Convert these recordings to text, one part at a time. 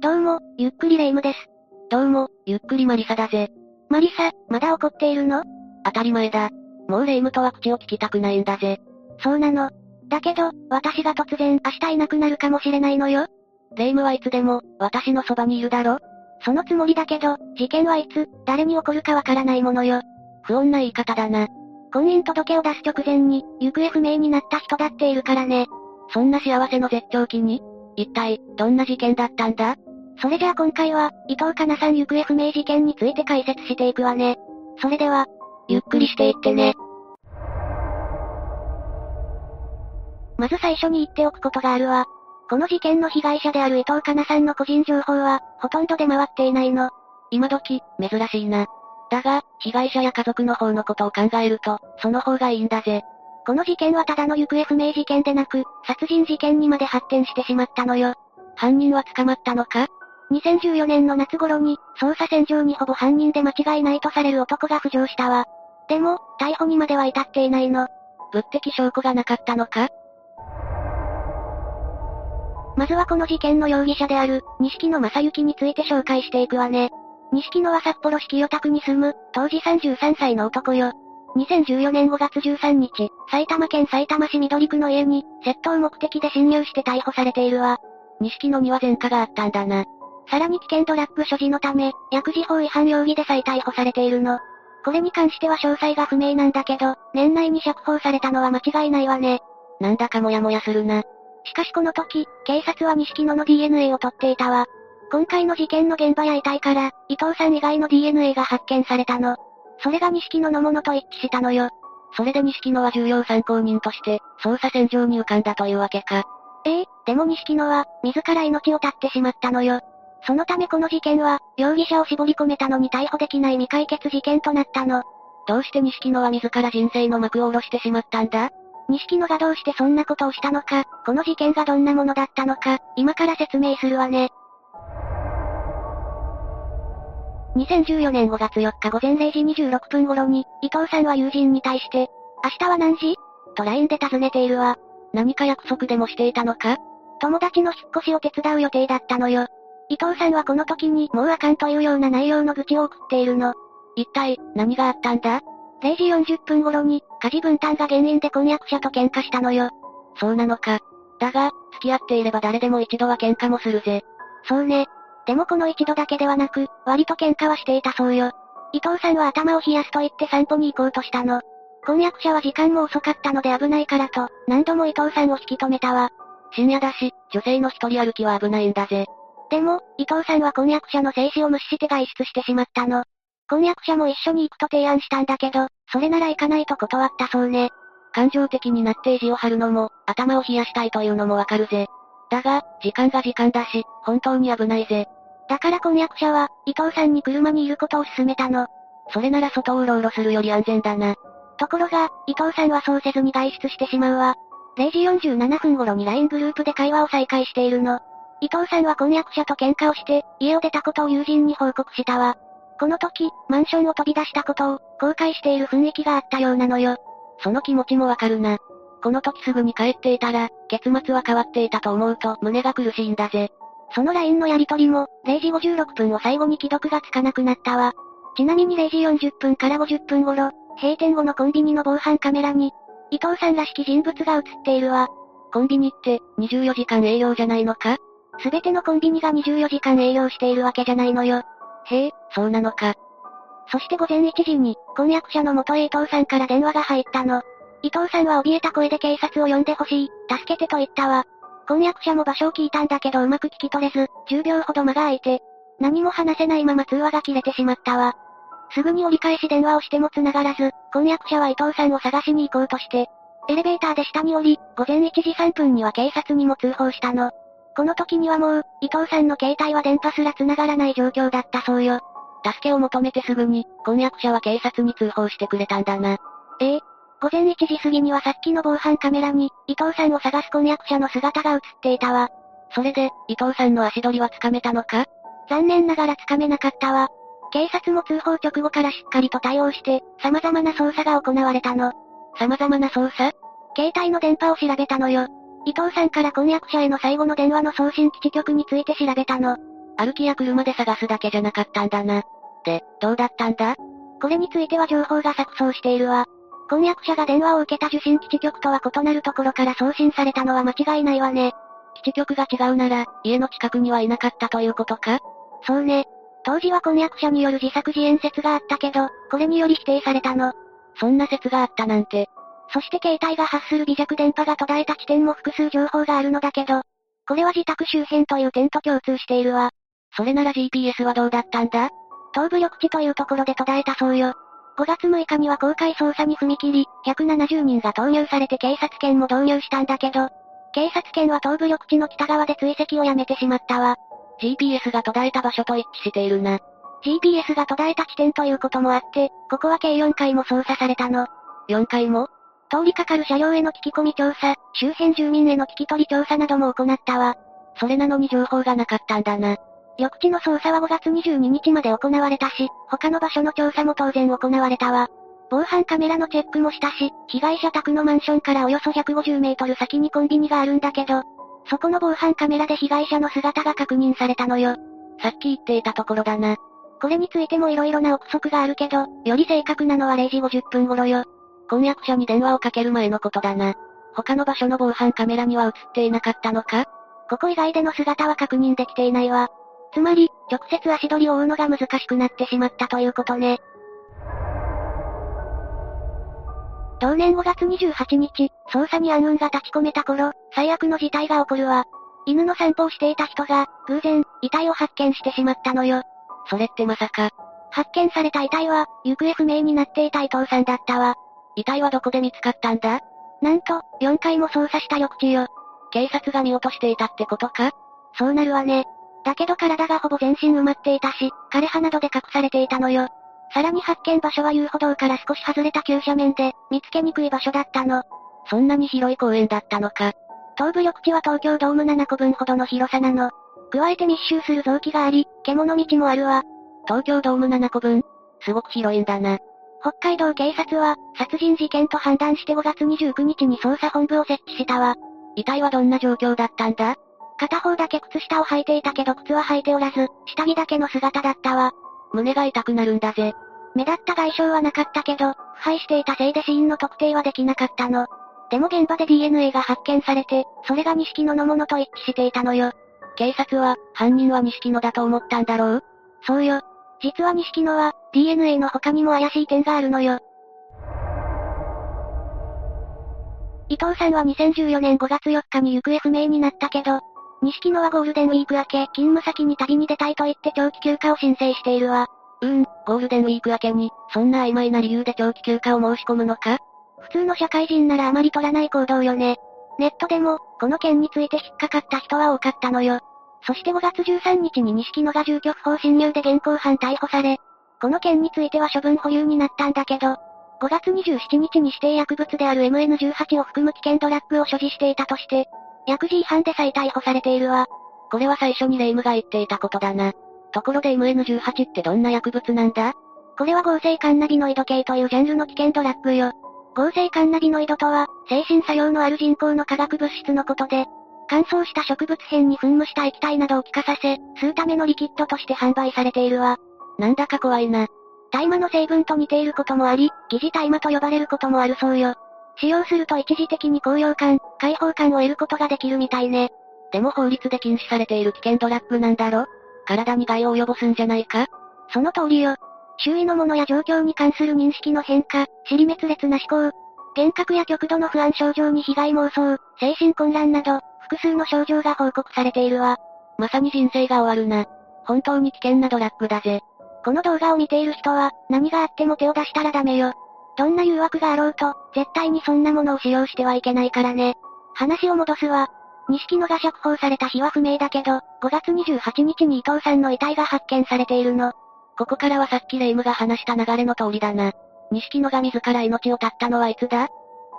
どうも、ゆっくりレ夢ムです。どうも、ゆっくりマリサだぜ。マリサ、まだ怒っているの？当たり前だ。もうレ夢ムとは口を聞きたくないんだぜ。そうなの。だけど、私が突然明日いなくなるかもしれないのよ。レ夢ムはいつでも、私のそばにいるだろそのつもりだけど、事件はいつ、誰に起こるかわからないものよ。不穏な言い方だな。婚姻届を出す直前に、行方不明になった人だっているからね。そんな幸せの絶頂期に？一体、どんな事件だったんだ？それじゃあ今回は、伊藤かなさん行方不明事件について解説していくわね。それでは、ゆっくりしていってね。まず最初に言っておくことがあるわ。この事件の被害者である伊藤かなさんの個人情報は、ほとんど出回っていないの。今時、珍しいな。だが、被害者や家族の方のことを考えると、その方がいいんだぜ。この事件はただの行方不明事件でなく、殺人事件にまで発展してしまったのよ。犯人は捕まったのか？2014年の夏頃に、捜査線上にほぼ犯人で間違いないとされる男が浮上したわ。でも、逮捕にまでは至っていないの。物的証拠がなかったのか？まずはこの事件の容疑者である、西野正幸について紹介していくわね。西野は札幌市清田区に住む、当時33歳の男よ。2014年5月13日、埼玉県埼玉市緑区の家に、窃盗目的で侵入して逮捕されているわ。西野には前科があったんだな。さらに危険ドラッグ所持のため、薬事法違反容疑で再逮捕されているの。これに関しては詳細が不明なんだけど、年内に釈放されたのは間違いないわね。なんだかモヤモヤするな。しかしこの時、警察は錦野の DNA を取っていたわ。今回の事件の現場や遺体から、伊藤さん以外の DNA が発見されたの。それが錦野のものと一致したのよ。それで錦野は重要参考人として、捜査線上に浮かんだというわけか。ええでも錦野は、自ら命を絶ってしまったのよ。そのためこの事件は、容疑者を絞り込めたのに逮捕できない未解決事件となったの。どうして錦野は自ら人生の幕を下ろしてしまったんだ？錦野がどうしてそんなことをしたのか、この事件がどんなものだったのか、今から説明するわね。2014年5月4日午前0時26分頃に、伊藤さんは友人に対して、明日は何時？と LINE で尋ねているわ。何か約束でもしていたのか？友達の引っ越しを手伝う予定だったのよ。伊藤さんはこの時にもうあかんというような内容の愚痴を送っているの。一体、何があったんだ ?0 時40分頃に、家事分担が原因で婚約者と喧嘩したのよ。そうなのか。だが、付き合っていれば誰でも一度は喧嘩もするぜ。そうね。でもこの一度だけではなく、割と喧嘩はしていたそうよ。伊藤さんは頭を冷やすと言って散歩に行こうとしたの。婚約者は時間も遅かったので危ないからと、何度も伊藤さんを引き止めたわ。深夜だし、女性の一人歩きは危ないんだぜ。でも、伊藤さんは婚約者の静止を無視して外出してしまったの。婚約者も一緒に行くと提案したんだけど、それなら行かないと断ったそうね。感情的になって意地を張るのも、頭を冷やしたいというのもわかるぜ。だが、時間が時間だし、本当に危ないぜ。だから婚約者は、伊藤さんに車にいることを勧めたの。それなら外をうろうろするより安全だな。ところが、伊藤さんはそうせずに外出してしまうわ。0時47分頃に LINE グループで会話を再開しているの。伊藤さんは婚約者と喧嘩をして、家を出たことを友人に報告したわ。この時、マンションを飛び出したことを、後悔している雰囲気があったようなのよ。その気持ちもわかるな。この時すぐに帰っていたら、結末は変わっていたと思うと胸が苦しいんだぜ。その LINE のやり取りも、0時56分を最後に既読がつかなくなったわ。ちなみに0時40分から50分頃、閉店後のコンビニの防犯カメラに、伊藤さんらしき人物が映っているわ。コンビニって、24時間営業じゃないのか？すべてのコンビニが24時間営業しているわけじゃないのよ。へえ、そうなのか。そして午前1時に、婚約者の元伊藤さんから電話が入ったの。伊藤さんは怯えた声で警察を呼んでほしい、助けてと言ったわ。婚約者も場所を聞いたんだけどうまく聞き取れず、10秒ほど間が空いて、何も話せないまま通話が切れてしまったわ。すぐに折り返し電話をしても繋がらず、婚約者は伊藤さんを探しに行こうとして、エレベーターで下に降り、午前1時3分には警察にも通報したの。この時にはもう、伊藤さんの携帯は電波すら繋がらない状況だったそうよ。助けを求めてすぐに、婚約者は警察に通報してくれたんだな。ええ午前1時過ぎにはさっきの防犯カメラに、伊藤さんを探す婚約者の姿が映っていたわ。それで、伊藤さんの足取りはつかめたのか？残念ながらつかめなかったわ。警察も通報直後からしっかりと対応して、様々な捜査が行われたの。様々な捜査？携帯の電波を調べたのよ。伊藤さんから婚約者への最後の電話の送信基地局について調べたの。歩きや車で探すだけじゃなかったんだな。で、どうだったんだ？これについては情報が錯綜しているわ。婚約者が電話を受けた受信基地局とは異なるところから送信されたのは間違いないわね。基地局が違うなら、家の近くにはいなかったということか？そうね。当時は婚約者による自作自演説があったけど、これにより否定されたの。そんな説があったなんて。そして携帯が発する微弱電波が途絶えた地点も複数情報があるのだけど、これは自宅周辺という点と共通しているわ。それなら GPS はどうだったんだ？東部緑地というところで途絶えたそうよ。5月6日には公開捜査に踏み切り、170人が投入されて警察犬も導入したんだけど、警察犬は東部緑地の北側で追跡をやめてしまったわ。GPS が途絶えた場所と一致しているな。GPS が途絶えた地点ということもあって、ここは計4回も捜査されたの。4回も？通りかかる車両への聞き込み調査、周辺住民への聞き取り調査なども行ったわ。それなのに情報がなかったんだな。緑地の捜査は5月22日まで行われたし、他の場所の調査も当然行われたわ。防犯カメラのチェックもしたし、被害者宅のマンションからおよそ150メートル先にコンビニがあるんだけど、そこの防犯カメラで被害者の姿が確認されたのよ。さっき言っていたところだな。これについても色々な憶測があるけど、より正確なのは0時50分頃よ。婚約者に電話をかける前のことだな。他の場所の防犯カメラには映っていなかったのか？ここ以外での姿は確認できていないわ。つまり、直接足取りを追うのが難しくなってしまったということね。同年5月28日、捜査に暗雲が立ち込めた頃、最悪の事態が起こるわ。犬の散歩をしていた人が、偶然、遺体を発見してしまったのよ。それってまさか。発見された遺体は、行方不明になっていた伊藤さんだったわ。遺体はどこで見つかったんだ？なんと、4回も捜査した翌地よ。警察が見落としていたってことか？そうなるわね。だけど体がほぼ全身埋まっていたし、枯葉などで隠されていたのよ。さらに発見場所は遊歩道から少し外れた急斜面で、見つけにくい場所だったの。そんなに広い公園だったのか。東部緑地は東京ドーム7個分ほどの広さなの。加えて密集する臓器があり、獣道もあるわ。東京ドーム7個分すごく広いんだな。北海道警察は、殺人事件と判断して5月29日に捜査本部を設置したわ。遺体はどんな状況だったんだ？片方だけ靴下を履いていたけど靴は履いておらず、下着だけの姿だったわ。胸が痛くなるんだぜ。目立った外傷はなかったけど、腐敗していたせいで死因の特定はできなかったの。でも現場で DNA が発見されて、それが錦野のものと一致していたのよ。警察は、犯人は錦野だと思ったんだろう？そうよ。実は錦野は、DNA の他にも怪しい点があるのよ。伊藤さんは2014年5月4日に行方不明になったけど、錦野はゴールデンウィーク明け、勤務先に旅に出たいと言って長期休暇を申請しているわ。うーん、ゴールデンウィーク明けに、そんな曖昧な理由で長期休暇を申し込むのか？普通の社会人ならあまり取らない行動よね。ネットでも、この件について引っかかった人は多かったのよ。そして5月13日に錦野が住居不法侵入で現行犯逮捕され、この件については処分保留になったんだけど、5月27日に指定薬物である MN18 を含む危険ドラッグを所持していたとして、薬事違反で再逮捕されているわ。これは最初にレイムが言っていたことだな。ところで MN18 ってどんな薬物なんだ？これは合成カンナビノイド系というジャンルの危険ドラッグよ。合成カンナビノイドとは、精神作用のある人工の化学物質のことで、乾燥した植物片に噴霧した液体などを気化させ、吸うためのリキッドとして販売されているわ。なんだか怖いな。大麻の成分と似ていることもあり、疑似大麻と呼ばれることもあるそうよ。使用すると一時的に高揚感、解放感を得ることができるみたいね。でも法律で禁止されている危険ドラッグなんだろ？体に害を及ぼすんじゃないか？その通りよ。周囲のものや状況に関する認識の変化、尻滅裂な思考、幻覚や極度の不安症状に被害妄想、精神混乱など、複数の症状が報告されているわ。まさに人生が終わるな。本当に危険なドラッグだぜ。この動画を見ている人は、何があっても手を出したらダメよ。どんな誘惑があろうと、絶対にそんなものを使用してはいけないからね。話を戻すわ。錦野が釈放された日は不明だけど、5月28日に伊藤さんの遺体が発見されているの。ここからはさっきレイムが話した流れの通りだな。錦野が自ら命を絶ったのはいつだ？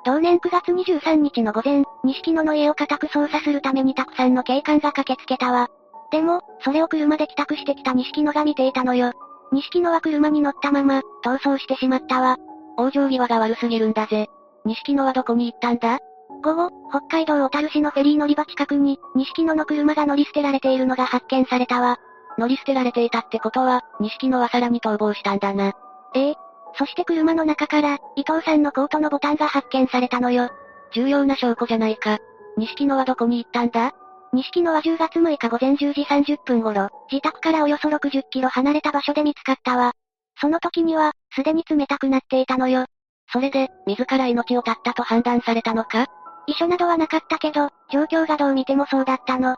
同年9月23日の午前、錦野の家を家宅捜査するためにたくさんの警官が駆けつけたわ。でも、それを車で帰宅してきた錦野が見ていたのよ。錦野は車に乗ったまま、逃走してしまったわ。往生際が悪すぎるんだぜ。錦野はどこに行ったんだ？午後、北海道小樽市のフェリー乗り場近くに、錦野の車が乗り捨てられているのが発見されたわ。乗り捨てられていたってことは、錦野はさらに逃亡したんだな。ええ。そして車の中から、伊藤さんのコートのボタンが発見されたのよ。重要な証拠じゃないか。錦野はどこに行ったんだ？錦野は10月6日午前10時30分頃、自宅からおよそ60キロ離れた場所で見つかったわ。その時には、すでに冷たくなっていたのよ。それで、自ら命を絶ったと判断されたのか？遺書などはなかったけど、状況がどう見てもそうだったの。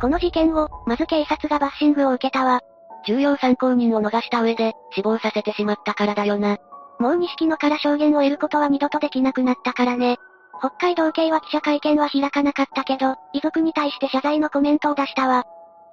この事件後、まず警察がバッシングを受けたわ。重要参考人を逃した上で、死亡させてしまったからだよな。もう錦野から証言を得ることは二度とできなくなったからね。北海道警は記者会見は開かなかったけど、遺族に対して謝罪のコメントを出したわ。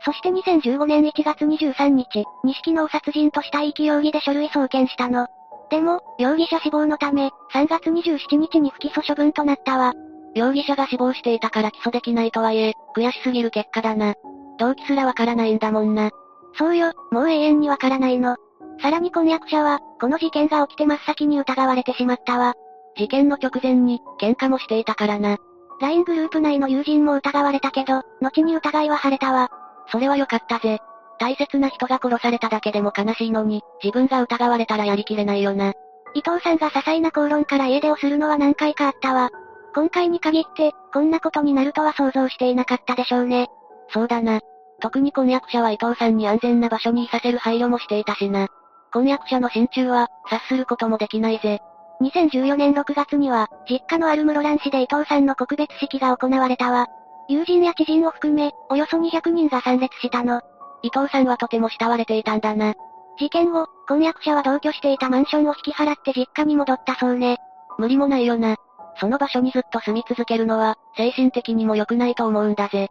そして2015年1月23日、錦野を殺人とした遺棄容疑で書類送検したの。でも、容疑者死亡のため、3月27日に不起訴処分となったわ。容疑者が死亡していたから起訴できないとはいえ、悔しすぎる結果だな。動機すらわからないんだもんな。そうよ、もう永遠にわからないの。さらに婚約者は、この事件が起きて真っ先に疑われてしまったわ。事件の直前に、喧嘩もしていたからな。LINE グループ内の友人も疑われたけど、後に疑いは晴れたわ。それは良かったぜ。大切な人が殺されただけでも悲しいのに、自分が疑われたらやりきれないよな。伊藤さんが些細な口論から家出をするのは何回かあったわ。今回に限って、こんなことになるとは想像していなかったでしょうね。そうだな。特に婚約者は伊藤さんに安全な場所にいさせる配慮もしていたしな。婚約者の心中は、察することもできないぜ。2014年6月には、実家のある室蘭市で伊藤さんの告別式が行われたわ。友人や知人を含め、およそ200人が参列したの。伊藤さんはとても慕われていたんだな。事件後、婚約者は同居していたマンションを引き払って実家に戻ったそうね。無理もないよな。その場所にずっと住み続けるのは、精神的にも良くないと思うんだぜ。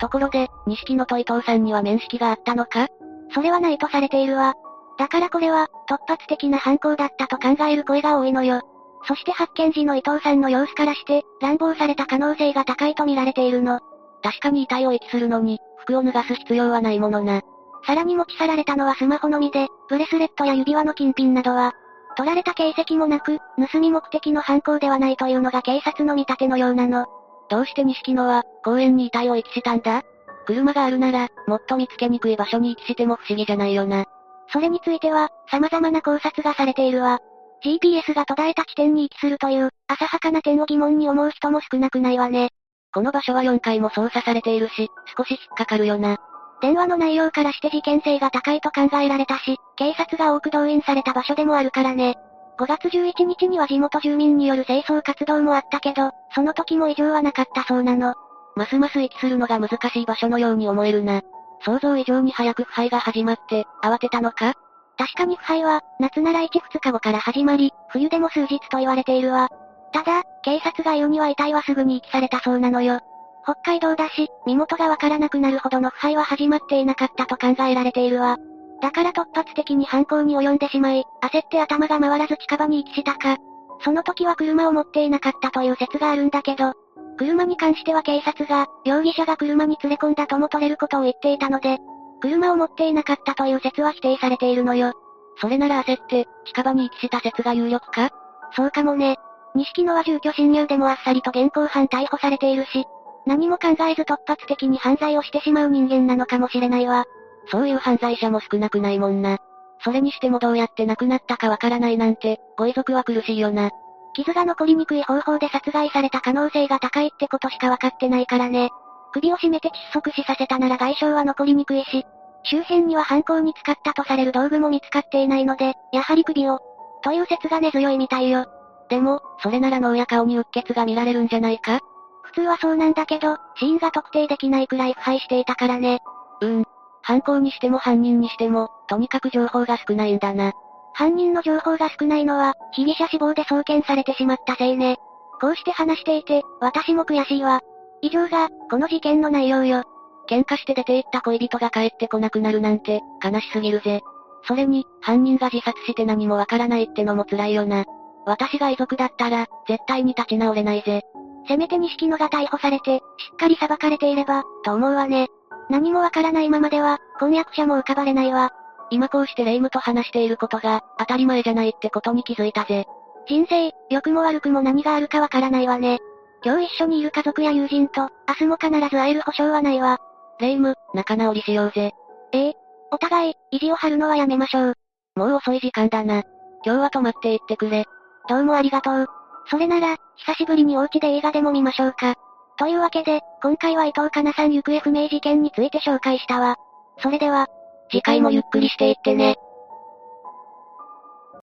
ところで、錦野と伊藤さんには面識があったのか？それはないとされているわ。だからこれは、突発的な犯行だったと考える声が多いのよ。そして発見時の伊藤さんの様子からして、乱暴された可能性が高いと見られているの。確かに遺体を遺棄するのに、服を脱がす必要はないものな。さらに持ち去られたのはスマホのみで、ブレスレットや指輪の金品などは、取られた形跡もなく、盗み目的の犯行ではないというのが警察の見立てのようなの。どうして錦野は、公園に遺体を遺棄したんだ？車があるなら、もっと見つけにくい場所に遺棄しても不思議じゃないよな。それについては、様々な考察がされているわ。GPS が途絶えた地点に遺棄するという、浅はかな点を疑問に思う人も少なくないわね。この場所は4回も操作されているし、少し引っかかるよな。電話の内容からして事件性が高いと考えられたし、警察が多く動員された場所でもあるからね。5月11日には地元住民による清掃活動もあったけど、その時も異常はなかったそうなの。ますます息するのが難しい場所のように思えるな。想像以上に早く腐敗が始まって、慌てたのか？確かに腐敗は、夏なら1、2日後から始まり、冬でも数日と言われているわ。ただ、警察が言うには遺体はすぐに遺棄されたそうなのよ。北海道だし、身元がわからなくなるほどの腐敗は始まっていなかったと考えられているわ。だから突発的に犯行に及んでしまい、焦って頭が回らず近場に遺棄したか。その時は車を持っていなかったという説があるんだけど、車に関しては警察が、容疑者が車に連れ込んだとも取れることを言っていたので、車を持っていなかったという説は否定されているのよ。それなら焦って、近場に遺棄した説が有力か？そうかもね。錦野は住居侵入でもあっさりと現行犯逮捕されているし、何も考えず突発的に犯罪をしてしまう人間なのかもしれないわ。そういう犯罪者も少なくないもんな。それにしてもどうやって亡くなったかわからないなんて、ご遺族は苦しいよな。傷が残りにくい方法で殺害された可能性が高いってことしかわかってないからね。首を絞めて窒息死させたなら外傷は残りにくいし、周辺には犯行に使ったとされる道具も見つかっていないので、やはり首を、という説が根強いみたいよ。でも、それなら脳や顔にうっ血が見られるんじゃないか？普通はそうなんだけど、死因が特定できないくらい腐敗していたからね。うーん。犯行にしても犯人にしても、とにかく情報が少ないんだな。犯人の情報が少ないのは、被疑者死亡で送検されてしまったせいね。こうして話していて、私も悔しいわ。以上が、この事件の内容よ。喧嘩して出て行った恋人が帰ってこなくなるなんて、悲しすぎるぜ。それに、犯人が自殺して何もわからないってのも辛いよな。私が遺族だったら、絶対に立ち直れないぜ。せめて錦野が逮捕されて、しっかり裁かれていれば、と思うわね。何もわからないままでは、婚約者も浮かばれないわ。今こうして霊夢と話していることが、当たり前じゃないってことに気づいたぜ。人生、良くも悪くも何があるかわからないわね。今日一緒にいる家族や友人と、明日も必ず会える保証はないわ。レイム、仲直りしようぜ。ええ。お互い、意地を張るのはやめましょう。もう遅い時間だな。今日は泊まって行ってくれ。どうもありがとう。それなら、久しぶりにお家で映画でも見ましょうか。というわけで、今回は伊藤かなさん行方不明事件について紹介したわ。それでは、次回もゆっくりしていってね。